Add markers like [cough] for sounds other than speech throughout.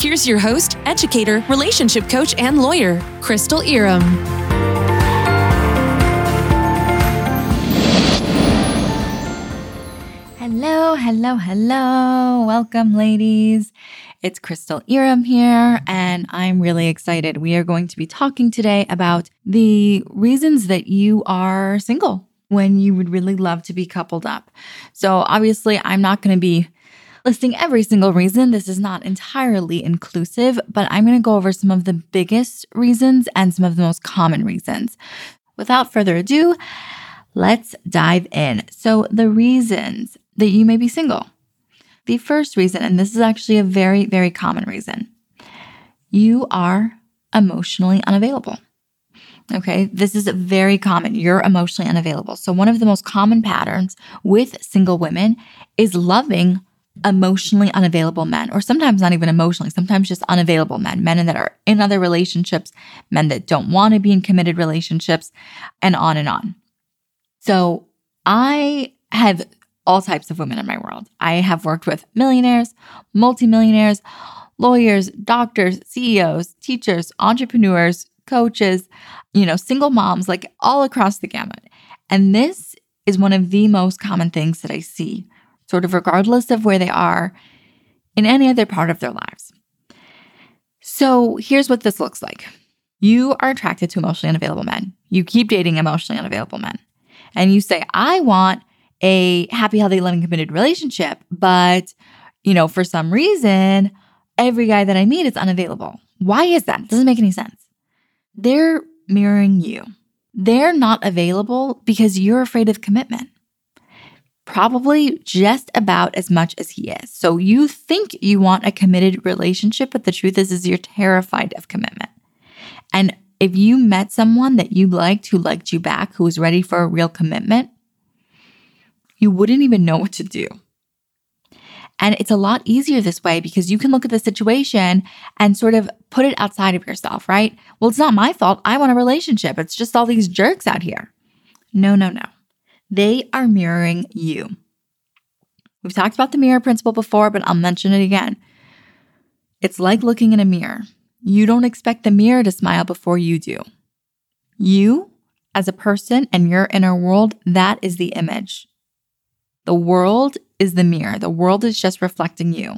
Here's your host, educator, relationship coach, and lawyer, Crystal Irom. Hello, hello, hello. Welcome, ladies. It's Crystal Irom here, and I'm really excited. We are going to be talking today about the reasons that you are single when you would really love to be coupled up. So, obviously, I'm not going to be listing every single reason. This is not entirely inclusive, but I'm going to go over some of the biggest reasons and some of the most common reasons. Without further ado, let's dive in. So, the reasons that you may be single. The first reason, and this is actually a very, very common reason, you are emotionally unavailable. Okay, this is very common. You're emotionally unavailable. So, one of the most common patterns with single women is loving emotionally unavailable men, or sometimes not even emotionally, sometimes just unavailable men, men that are in other relationships, men that don't want to be in committed relationships, and on and on. So I have all types of women in my world. I have worked with millionaires, multimillionaires, lawyers, doctors, CEOs, teachers, entrepreneurs, coaches, you know, single moms, like all across the gamut. And this is one of the most common things that I see sort of regardless of where they are in any other part of their lives. So here's what this looks like you are attracted to emotionally unavailable men. You keep dating emotionally unavailable men. And you say, I want a happy, healthy, loving, committed relationship. But, you know, for some reason, every guy that I meet is unavailable. Why is that? It doesn't make any sense. They're mirroring you. They're not available because you're afraid of commitment probably just about as much as he is. So you think you want a committed relationship, but the truth is is you're terrified of commitment. And if you met someone that you liked who liked you back, who was ready for a real commitment, you wouldn't even know what to do. And it's a lot easier this way because you can look at the situation and sort of put it outside of yourself, right? Well, it's not my fault. I want a relationship. It's just all these jerks out here. No, no, no. They are mirroring you. We've talked about the mirror principle before, but I'll mention it again. It's like looking in a mirror. You don't expect the mirror to smile before you do. You, as a person and your inner world, that is the image. The world is the mirror. The world is just reflecting you.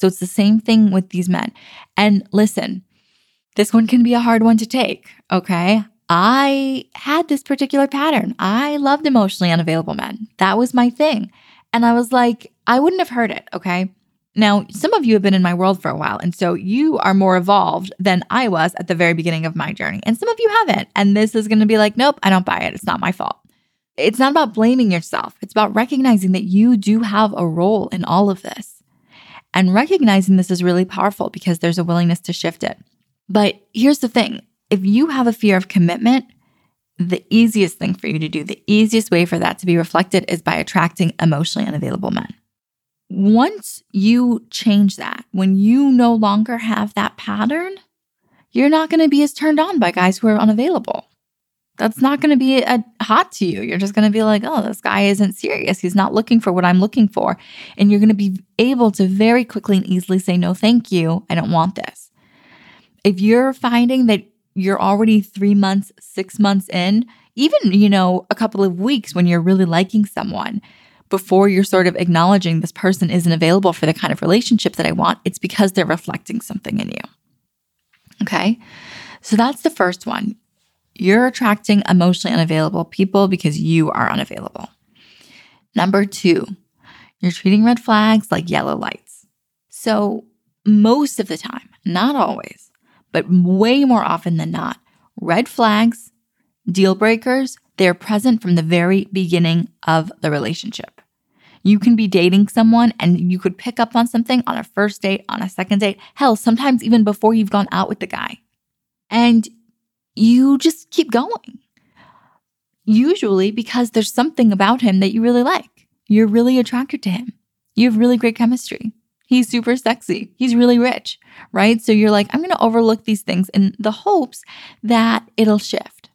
So it's the same thing with these men. And listen, this one can be a hard one to take, okay? I had this particular pattern. I loved emotionally unavailable men. That was my thing. And I was like, I wouldn't have heard it. Okay. Now, some of you have been in my world for a while, and so you are more evolved than I was at the very beginning of my journey. And some of you haven't. And this is going to be like, nope, I don't buy it. It's not my fault. It's not about blaming yourself, it's about recognizing that you do have a role in all of this. And recognizing this is really powerful because there's a willingness to shift it. But here's the thing if you have a fear of commitment, the easiest thing for you to do, the easiest way for that to be reflected is by attracting emotionally unavailable men. Once you change that, when you no longer have that pattern, you're not going to be as turned on by guys who are unavailable. That's not going to be a, hot to you. You're just going to be like, oh, this guy isn't serious. He's not looking for what I'm looking for. And you're going to be able to very quickly and easily say, no, thank you. I don't want this. If you're finding that you're already three months, six months in, even, you know, a couple of weeks when you're really liking someone, before you're sort of acknowledging this person isn't available for the kind of relationship that I want, it's because they're reflecting something in you. Okay. So that's the first one. You're attracting emotionally unavailable people because you are unavailable. Number two, you're treating red flags like yellow lights. So, most of the time, not always, but way more often than not, red flags, deal breakers, they're present from the very beginning of the relationship. You can be dating someone and you could pick up on something on a first date, on a second date, hell, sometimes even before you've gone out with the guy. And you just keep going. Usually because there's something about him that you really like. You're really attracted to him. You have really great chemistry. He's super sexy. He's really rich, right? So you're like, I'm going to overlook these things in the hopes that it'll shift.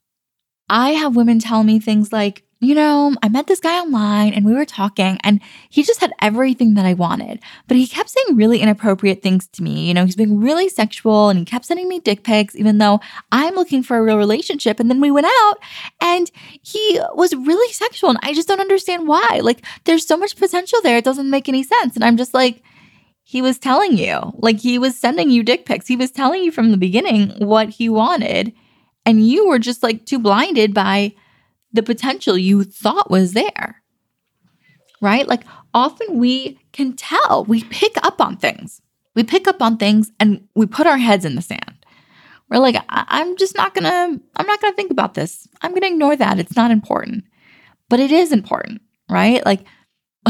I have women tell me things like, you know, I met this guy online and we were talking and he just had everything that I wanted, but he kept saying really inappropriate things to me. You know, he's being really sexual and he kept sending me dick pics, even though I'm looking for a real relationship. And then we went out and he was really sexual and I just don't understand why. Like, there's so much potential there. It doesn't make any sense. And I'm just like, he was telling you, like, he was sending you dick pics. He was telling you from the beginning what he wanted. And you were just like too blinded by, the potential you thought was there. Right? Like often we can tell, we pick up on things. We pick up on things and we put our heads in the sand. We're like, I- am just not gonna, I'm not gonna think about this. I'm gonna ignore that. It's not important. But it is important, right? Like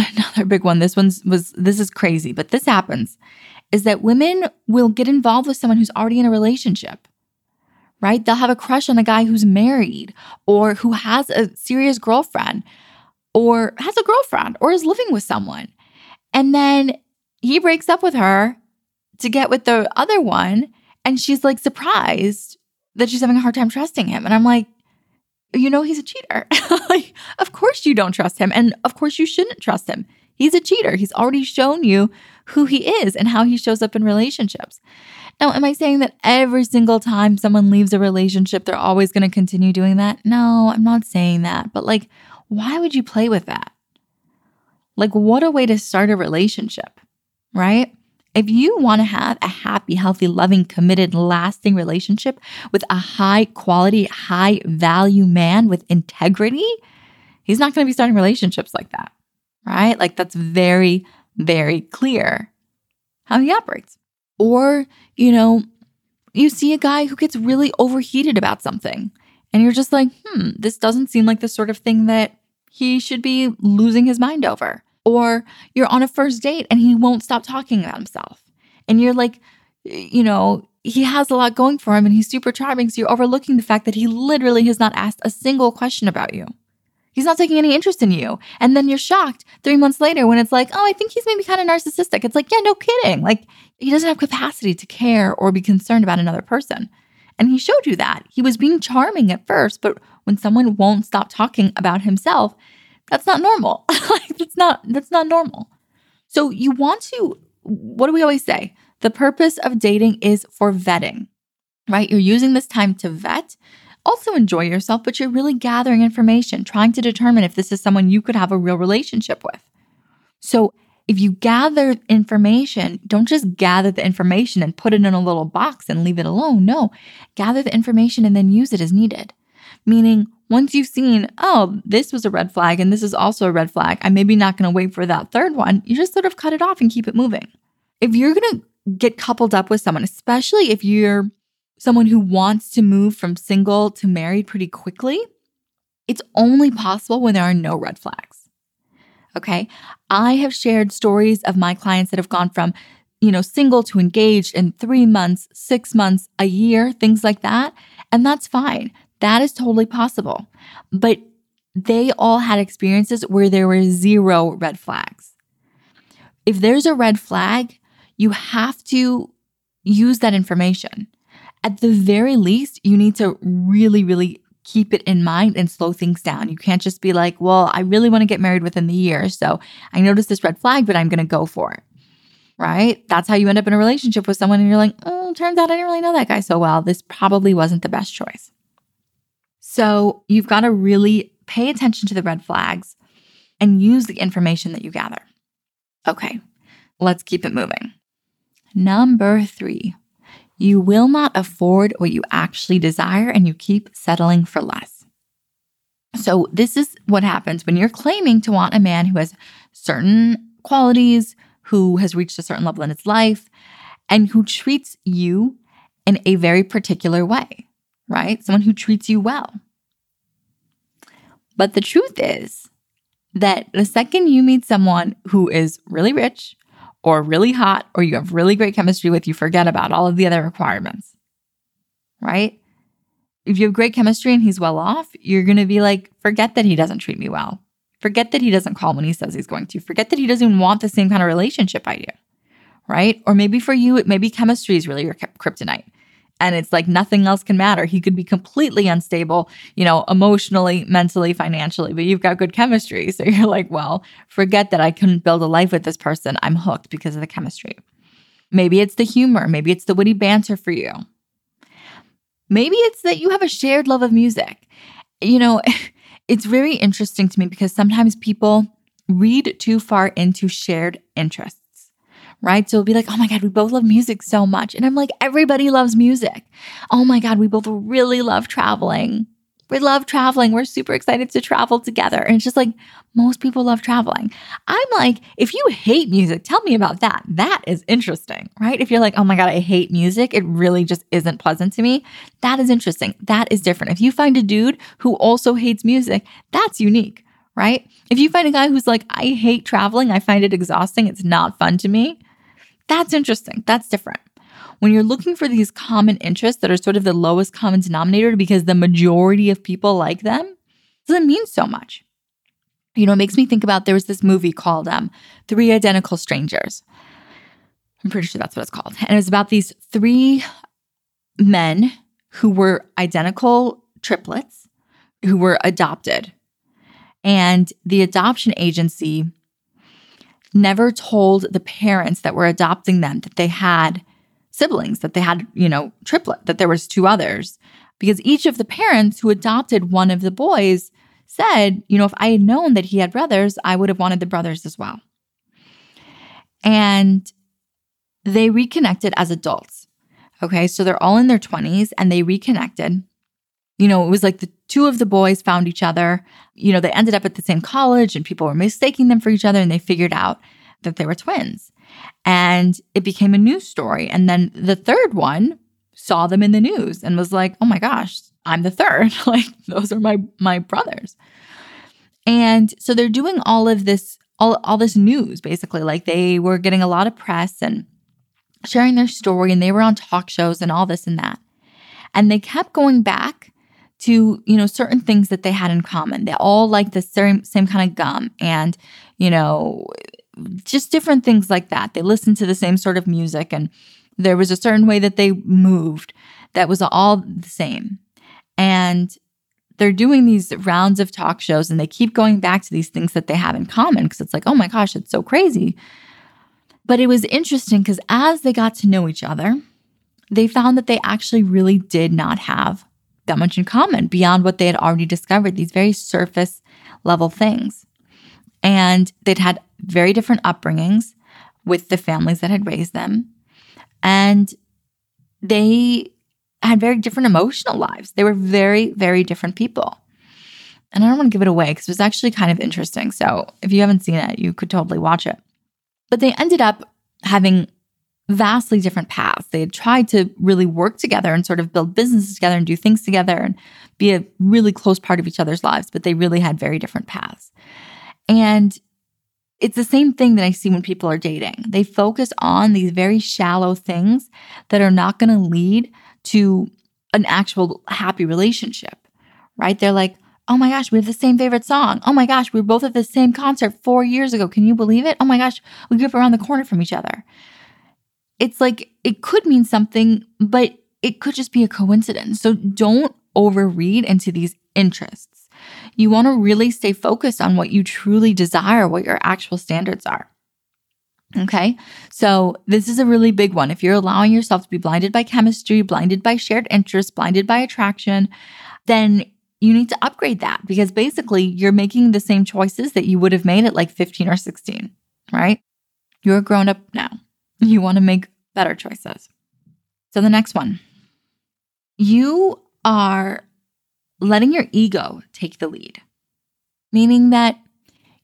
[laughs] another big one, this one's was this is crazy, but this happens, is that women will get involved with someone who's already in a relationship right? They'll have a crush on a guy who's married or who has a serious girlfriend or has a girlfriend or is living with someone. And then he breaks up with her to get with the other one. And she's like surprised that she's having a hard time trusting him. And I'm like, you know, he's a cheater. [laughs] like, of course you don't trust him. And of course you shouldn't trust him. He's a cheater. He's already shown you who he is and how he shows up in relationships. Now, am I saying that every single time someone leaves a relationship, they're always going to continue doing that? No, I'm not saying that. But like, why would you play with that? Like, what a way to start a relationship, right? If you want to have a happy, healthy, loving, committed, lasting relationship with a high quality, high value man with integrity, he's not going to be starting relationships like that, right? Like, that's very, very clear how he operates. Or, you know, you see a guy who gets really overheated about something and you're just like, hmm, this doesn't seem like the sort of thing that he should be losing his mind over. Or you're on a first date and he won't stop talking about himself. And you're like, you know, he has a lot going for him and he's super charming. So you're overlooking the fact that he literally has not asked a single question about you. He's not taking any interest in you. And then you're shocked three months later when it's like, oh, I think he's maybe kind of narcissistic. It's like, yeah, no kidding. Like, he doesn't have capacity to care or be concerned about another person. And he showed you that. He was being charming at first, but when someone won't stop talking about himself, that's not normal. [laughs] like that's not that's not normal. So you want to what do we always say? The purpose of dating is for vetting. Right? You're using this time to vet also enjoy yourself, but you're really gathering information, trying to determine if this is someone you could have a real relationship with. So, if you gather information, don't just gather the information and put it in a little box and leave it alone. No, gather the information and then use it as needed. Meaning, once you've seen, oh, this was a red flag and this is also a red flag, I'm maybe not going to wait for that third one, you just sort of cut it off and keep it moving. If you're going to get coupled up with someone, especially if you're someone who wants to move from single to married pretty quickly, it's only possible when there are no red flags. Okay. I have shared stories of my clients that have gone from, you know, single to engaged in three months, six months, a year, things like that. And that's fine. That is totally possible. But they all had experiences where there were zero red flags. If there's a red flag, you have to use that information at the very least, you need to really, really keep it in mind and slow things down. You can't just be like, well, I really want to get married within the year. So I noticed this red flag, but I'm going to go for it. Right? That's how you end up in a relationship with someone and you're like, oh, turns out I didn't really know that guy so well. This probably wasn't the best choice. So you've got to really pay attention to the red flags and use the information that you gather. Okay, let's keep it moving. Number three, you will not afford what you actually desire and you keep settling for less. So, this is what happens when you're claiming to want a man who has certain qualities, who has reached a certain level in his life, and who treats you in a very particular way, right? Someone who treats you well. But the truth is that the second you meet someone who is really rich or really hot or you have really great chemistry with, you forget about all of the other requirements, right? If you have great chemistry and he's well off, you're going to be like, forget that he doesn't treat me well. Forget that he doesn't call when he says he's going to. Forget that he doesn't want the same kind of relationship I do, right? Or maybe for you, it maybe chemistry is really your kryptonite and it's like nothing else can matter. He could be completely unstable, you know, emotionally, mentally, financially, but you've got good chemistry. So [laughs] you're like, well, forget that I couldn't build a life with this person. I'm hooked because of the chemistry. Maybe it's the humor. Maybe it's the witty banter for you. Maybe it's that you have a shared love of music. You know, [laughs] it's very interesting to me because sometimes people read too far into shared interests right? So it'll be like, oh my God, we both love music so much. And I'm like, everybody loves music. Oh my God, we both really love traveling. We love traveling. We're super excited to travel together. And it's just like, most people love traveling. I'm like, if you hate music, tell me about that. That is interesting, right? If you're like, oh my God, I hate music, it really just isn't pleasant to me. That is interesting. That is different. If you find a dude who also hates music, that's unique, right? If you find a guy who's like, I hate traveling, I find it exhausting, it's not fun to me, that's interesting. That's different. When you're looking for these common interests that are sort of the lowest common denominator because the majority of people like them, doesn't mean so much. You know, it makes me think about there was this movie called um, Three Identical Strangers. I'm pretty sure that's what it's called. And it was about these three men who were identical triplets who were adopted. And the adoption agency never told the parents that were adopting them that they had siblings, that they had, you know, triplet, that there was two others. Because each of the parents who adopted one of the boys said, you know, if I had known that he had brothers, I would have wanted the brothers as well. And they reconnected as adults. Okay, so they're all in their 20s and they reconnected. You know, it was like the two of the boys found each other. You know, they ended up at the same college and people were mistaking them for each other and they figured out that they were twins. And it became a news story. And then the third one saw them in the news and was like, "Oh my gosh, I'm the third. [laughs] like those are my my brothers." And so they're doing all of this all all this news basically. Like they were getting a lot of press and sharing their story and they were on talk shows and all this and that. And they kept going back to you know certain things that they had in common. They all liked the same same kind of gum and you know just different things like that. They listened to the same sort of music and there was a certain way that they moved that was all the same. And they're doing these rounds of talk shows and they keep going back to these things that they have in common because it's like oh my gosh it's so crazy. But it was interesting because as they got to know each other they found that they actually really did not have that much in common beyond what they had already discovered, these very surface level things. And they'd had very different upbringings with the families that had raised them. And they had very different emotional lives. They were very, very different people. And I don't want to give it away because it was actually kind of interesting. So if you haven't seen it, you could totally watch it. But they ended up having vastly different paths. They had tried to really work together and sort of build businesses together and do things together and be a really close part of each other's lives, but they really had very different paths. And it's the same thing that I see when people are dating. They focus on these very shallow things that are not going to lead to an actual happy relationship, right? They're like, oh my gosh, we have the same favorite song. Oh my gosh, we were both at the same concert four years ago. Can you believe it? Oh my gosh, we grew up around the corner from each other it's like it could mean something, but it could just be a coincidence. So don't overread into these interests. You want to really stay focused on what you truly desire, what your actual standards are. Okay. So this is a really big one. If you're allowing yourself to be blinded by chemistry, blinded by shared interests, blinded by attraction, then you need to upgrade that because basically you're making the same choices that you would have made at like 15 or 16, right? You're grown up now. You want to make better choices. So, the next one you are letting your ego take the lead, meaning that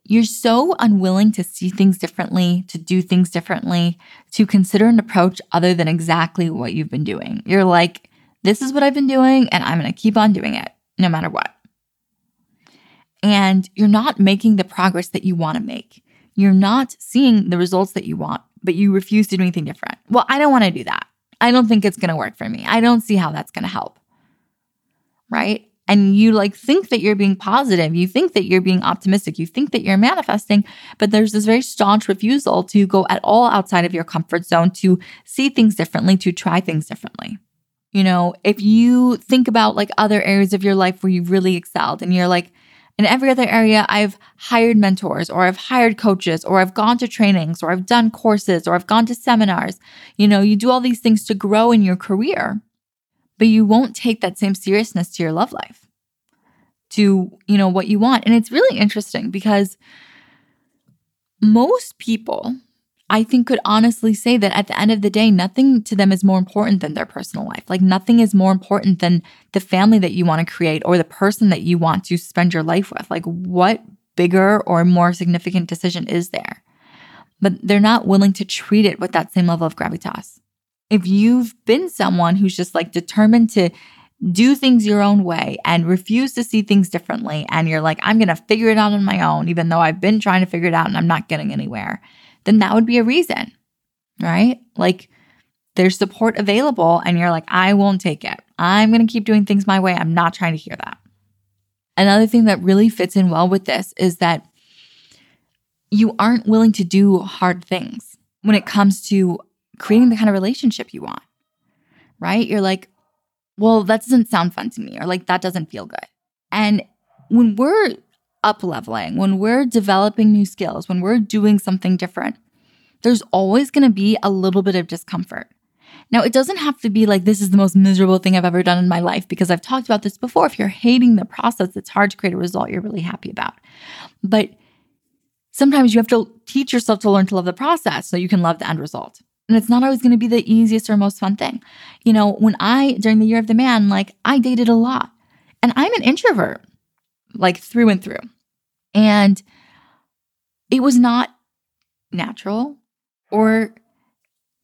you're so unwilling to see things differently, to do things differently, to consider an approach other than exactly what you've been doing. You're like, this is what I've been doing, and I'm going to keep on doing it no matter what. and you're not making the progress that you want to make. You're not seeing the results that you want, but you refuse to do anything different. Well, I don't want to do that. I don't think it's going to work for me. I don't see how that's going to help. Right? And you like think that you're being positive. You think that you're being optimistic. You think that you're manifesting, but there's this very staunch refusal to go at all outside of your comfort zone, to see things differently, to try things differently. You know, if you think about like other areas of your life where you've really excelled and you're like, in every other area, I've hired mentors or I've hired coaches or I've gone to trainings or I've done courses or I've gone to seminars. You know, you do all these things to grow in your career, but you won't take that same seriousness to your love life, to, you know, what you want. And it's really interesting because most people I think could honestly say that at the end of the day, nothing to them is more important than their personal life. Like nothing is more important than the family that you want to create or the person that you want to spend your life with. Like what bigger or more significant decision is there? But they're not willing to treat it with that same level of gravitas. If you've been someone who's just like determined to do things your own way and refuse to see things differently, and you're like, I'm going to figure it out on my own, even though I've been trying to figure it out and I'm not getting anywhere then that would be a reason, right? Like there's support available and you're like, I won't take it. I'm going to keep doing things my way. I'm not trying to hear that. Another thing that really fits in well with this is that you aren't willing to do hard things when it comes to creating the kind of relationship you want, right? You're like, well, that doesn't sound fun to me, or like, that doesn't feel good. And when we're up leveling, when we're developing new skills, when we're doing something different, there's always going to be a little bit of discomfort. Now, it doesn't have to be like this is the most miserable thing I've ever done in my life because I've talked about this before. If you're hating the process, it's hard to create a result you're really happy about. But sometimes you have to teach yourself to learn to love the process so you can love the end result. And it's not always going to be the easiest or most fun thing. You know, when I, during the year of the man, like I dated a lot and I'm an introvert, like through and through. And it was not natural or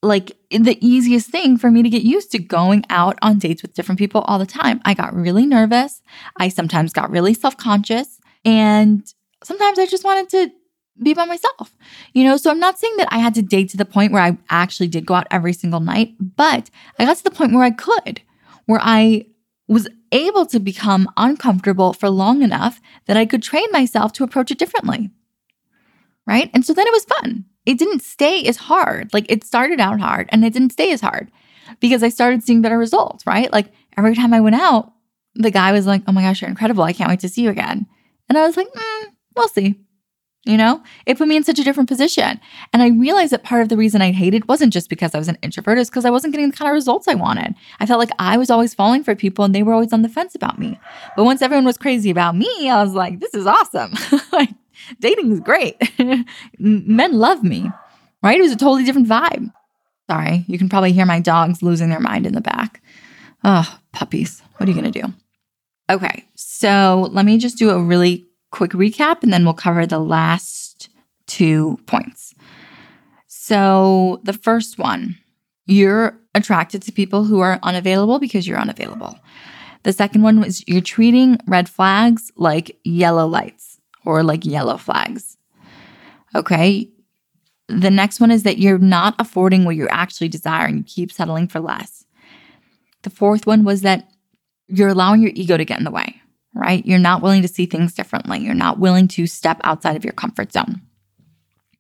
like the easiest thing for me to get used to going out on dates with different people all the time. I got really nervous. I sometimes got really self conscious. And sometimes I just wanted to be by myself, you know? So I'm not saying that I had to date to the point where I actually did go out every single night, but I got to the point where I could, where I was able to become uncomfortable for long enough that I could train myself to approach it differently. Right. And so then it was fun. It didn't stay as hard. Like it started out hard and it didn't stay as hard because I started seeing better results. Right. Like every time I went out, the guy was like, Oh my gosh, you're incredible. I can't wait to see you again. And I was like, mm, We'll see. You know, it put me in such a different position. And I realized that part of the reason I hated wasn't just because I was an introvert, is because I wasn't getting the kind of results I wanted. I felt like I was always falling for people and they were always on the fence about me. But once everyone was crazy about me, I was like, this is awesome. [laughs] like, dating is great. [laughs] Men love me, right? It was a totally different vibe. Sorry, you can probably hear my dogs losing their mind in the back. Oh, puppies. What are you going to do? Okay, so let me just do a really quick recap and then we'll cover the last two points. So, the first one, you're attracted to people who are unavailable because you're unavailable. The second one was you're treating red flags like yellow lights or like yellow flags. Okay. The next one is that you're not affording what you're actually desiring. You keep settling for less. The fourth one was that you're allowing your ego to get in the way right? You're not willing to see things differently. You're not willing to step outside of your comfort zone.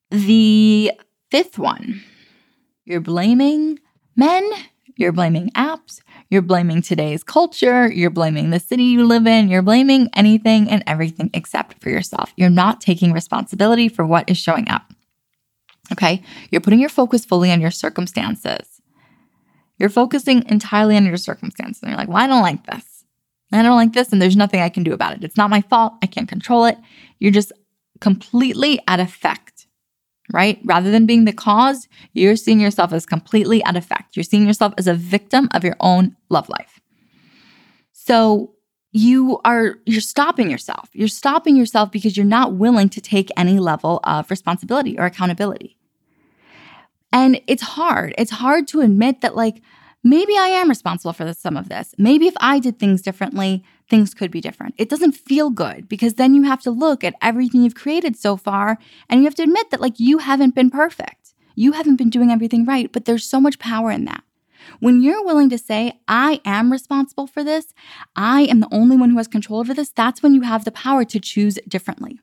The fifth one, you're blaming men, you're blaming apps, you're blaming today's culture, you're blaming the city you live in, you're blaming anything and everything except for yourself. You're not taking responsibility for what is showing up. Okay? You're putting your focus fully on your circumstances. You're focusing entirely on your circumstances. And you're like, well, I don't like this. I don't like this and there's nothing I can do about it. It's not my fault. I can't control it. You're just completely at effect, right? Rather than being the cause, you're seeing yourself as completely at effect. You're seeing yourself as a victim of your own love life. So you are you're stopping yourself. You're stopping yourself because you're not willing to take any level of responsibility or accountability. And it's hard. It's hard to admit that like maybe I am responsible for some of this. Maybe if I did things differently, things could be different. It doesn't feel good because then you have to look at everything you've created so far and you have to admit that, like, you haven't been perfect. You haven't been doing everything right, but there's so much power in that. When you're willing to say, I am responsible for this, I am the only one who has control over this, that's when you have the power to choose differently.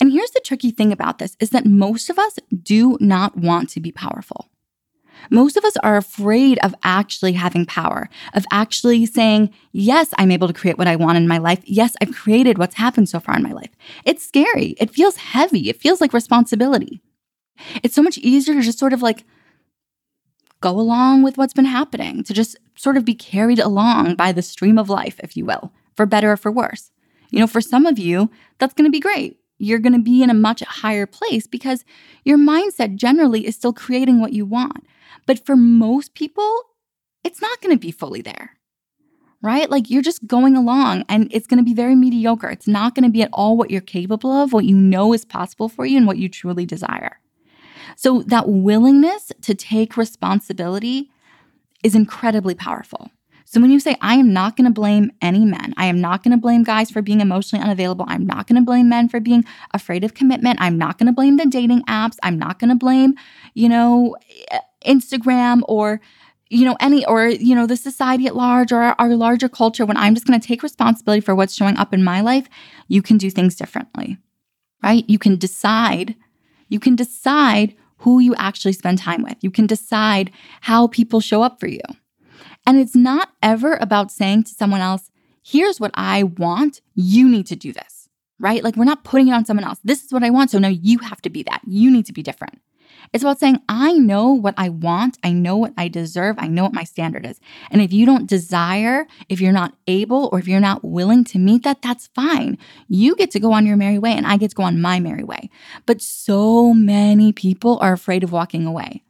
And here's the tricky thing about this is that most of us do not want to be powerful. Most of us are afraid of actually having power, of actually saying, Yes, I'm able to create what I want in my life. Yes, I've created what's happened so far in my life. It's scary. It feels heavy. It feels like responsibility. It's so much easier to just sort of like go along with what's been happening, to just sort of be carried along by the stream of life, if you will, for better or for worse. You know, for some of you, that's going to be great. You're going to be in a much higher place because your mindset generally is still creating what you want. But for most people, it's not going to be fully there, right? Like you're just going along and it's going to be very mediocre. It's not going to be at all what you're capable of, what you know is possible for you, and what you truly desire. So, that willingness to take responsibility is incredibly powerful. So, when you say, I am not going to blame any men, I am not going to blame guys for being emotionally unavailable, I'm not going to blame men for being afraid of commitment, I'm not going to blame the dating apps, I'm not going to blame, you know, Instagram or you know any or you know the society at large or our, our larger culture when i'm just going to take responsibility for what's showing up in my life you can do things differently right? You can decide you can decide who you actually spend time with. You can decide how people show up for you. And it's not ever about saying to someone else here's what i want. You need to do this right? Like we're not putting it on someone else. This is what i want. So now you have to be that. You need to be different it's about saying, I know what I want. I know what I deserve. I know what my standard is. And if you don't desire, if you're not able, or if you're not willing to meet that, that's fine. You get to go on your merry way and I get to go on my merry way. But so many people are afraid of walking away.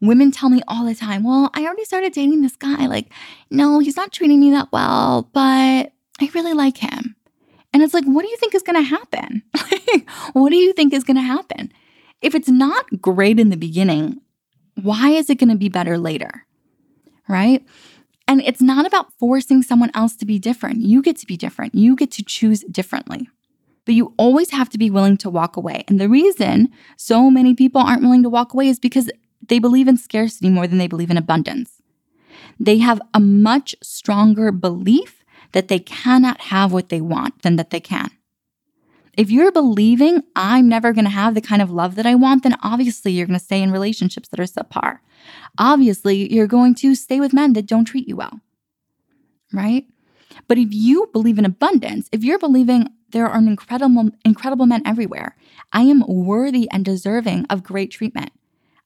Women tell me all the time, well, I already started dating this guy. Like, no, he's not treating me that well, but I really like him. And it's like, what do you think is going to happen? [laughs] what do you think is going to happen? If it's not great in the beginning, why is it going to be better later? Right? And it's not about forcing someone else to be different. You get to be different. You get to choose differently. But you always have to be willing to walk away. And the reason so many people aren't willing to walk away is because they believe in scarcity more than they believe in abundance. They have a much stronger belief that they cannot have what they want than that they can. If you're believing I'm never going to have the kind of love that I want, then obviously you're going to stay in relationships that are subpar. Obviously, you're going to stay with men that don't treat you well. Right? But if you believe in abundance, if you're believing there are incredible incredible men everywhere, I am worthy and deserving of great treatment.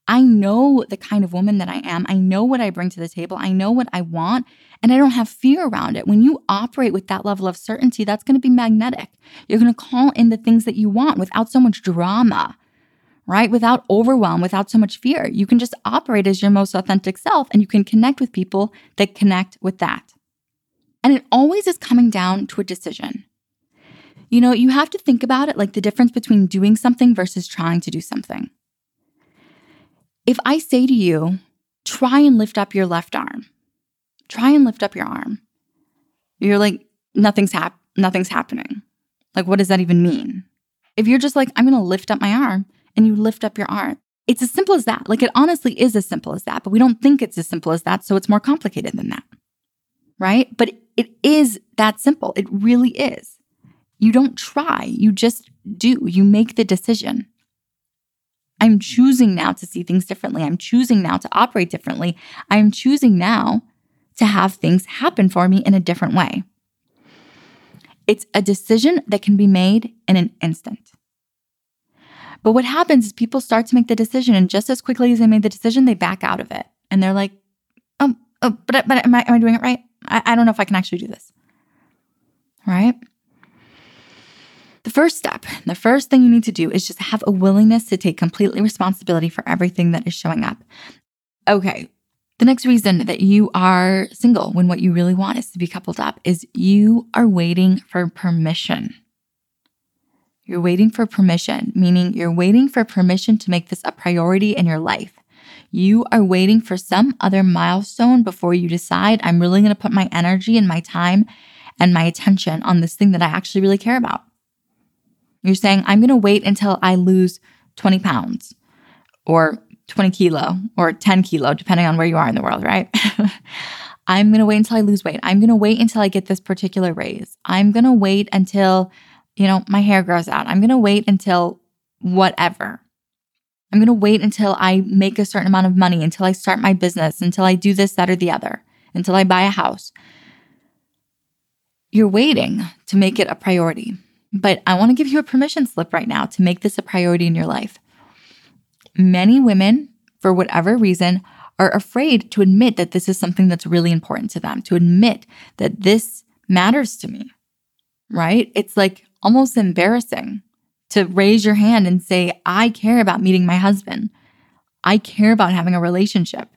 I know the kind of woman that I am. I know what I bring to the table. I know what I want, and I don't have fear around it. When you operate with that level of certainty, that's going to be magnetic. You're going to call in the things that you want without so much drama, right? Without overwhelm, without so much fear. You can just operate as your most authentic self and you can connect with people that connect with that. And it always is coming down to a decision. You know, you have to think about it like the difference between doing something versus trying to do something. If I say to you, try and lift up your left arm, try and lift up your arm. You're like, nothing's hap- nothing's happening. Like, what does that even mean? If you're just like, I'm gonna lift up my arm and you lift up your arm, it's as simple as that. Like, it honestly is as simple as that, but we don't think it's as simple as that. So it's more complicated than that. Right? But it is that simple. It really is. You don't try, you just do. You make the decision. I'm choosing now to see things differently. I'm choosing now to operate differently. I'm choosing now to have things happen for me in a different way. It's a decision that can be made in an instant. But what happens is people start to make the decision, and just as quickly as they made the decision, they back out of it. And they're like, oh, oh but, but am, I, am I doing it right? I, I don't know if I can actually do this. Right? The first step, the first thing you need to do is just have a willingness to take completely responsibility for everything that is showing up. Okay, the next reason that you are single when what you really want is to be coupled up is you are waiting for permission. You're waiting for permission, meaning you're waiting for permission to make this a priority in your life. You are waiting for some other milestone before you decide, I'm really going to put my energy and my time and my attention on this thing that I actually really care about. You're saying, I'm going to wait until I lose 20 pounds or 20 kilo or 10 kilo, depending on where you are in the world, right? [laughs] I'm going to wait until I lose weight. I'm going to wait until I get this particular raise. I'm going to wait until, you know, my hair grows out. I'm going to wait until whatever. I'm going to wait until I make a certain amount of money, until I start my business, until I do this, that, or the other, until I buy a house. You're waiting to make it a priority. But I want to give you a permission slip right now to make this a priority in your life. Many women, for whatever reason, are afraid to admit that this is something that's really important to them, to admit that this matters to me, right? It's like almost embarrassing to raise your hand and say, I care about meeting my husband. I care about having a relationship.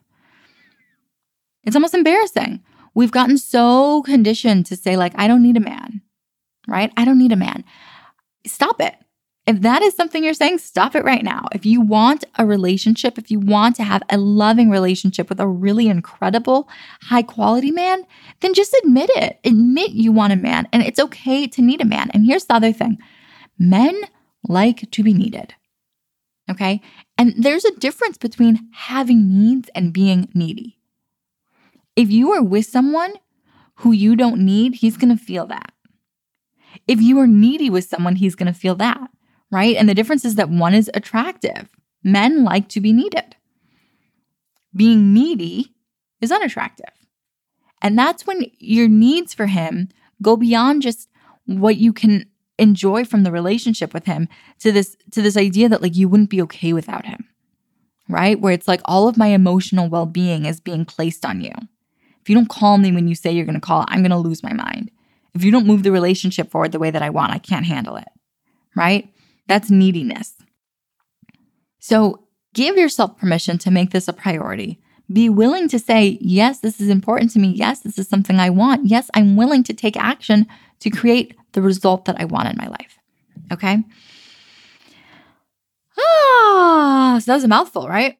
It's almost embarrassing. We've gotten so conditioned to say, like, I don't need a man, right? I don't need a man. Stop it. If that is something you're saying, stop it right now. If you want a relationship, if you want to have a loving relationship with a really incredible, high quality man, then just admit it. Admit you want a man, and it's okay to need a man. And here's the other thing men like to be needed. Okay. And there's a difference between having needs and being needy. If you are with someone who you don't need, he's going to feel that. If you are needy with someone, he's going to feel that right? And the difference is that one is attractive. Men like to be needed. Being needy is unattractive. And that's when your needs for him go beyond just what you can enjoy from the relationship with him to this to this idea that like you wouldn't be okay without him. Right? Where it's like all of my emotional well-being is being placed on you. If you don't call me when you say you're going to call, I'm going to lose my mind. If you don't move the relationship forward the way that I want, I can't handle it. Right? That's neediness. So give yourself permission to make this a priority. Be willing to say, yes, this is important to me. Yes, this is something I want. Yes, I'm willing to take action to create the result that I want in my life. Okay. Ah, so that was a mouthful, right?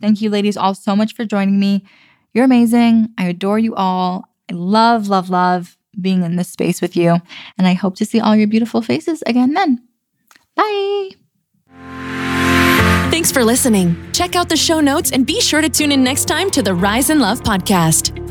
Thank you, ladies, all so much for joining me. You're amazing. I adore you all. I love, love, love being in this space with you. And I hope to see all your beautiful faces again then. Bye. Thanks for listening. Check out the show notes and be sure to tune in next time to the Rise in Love podcast.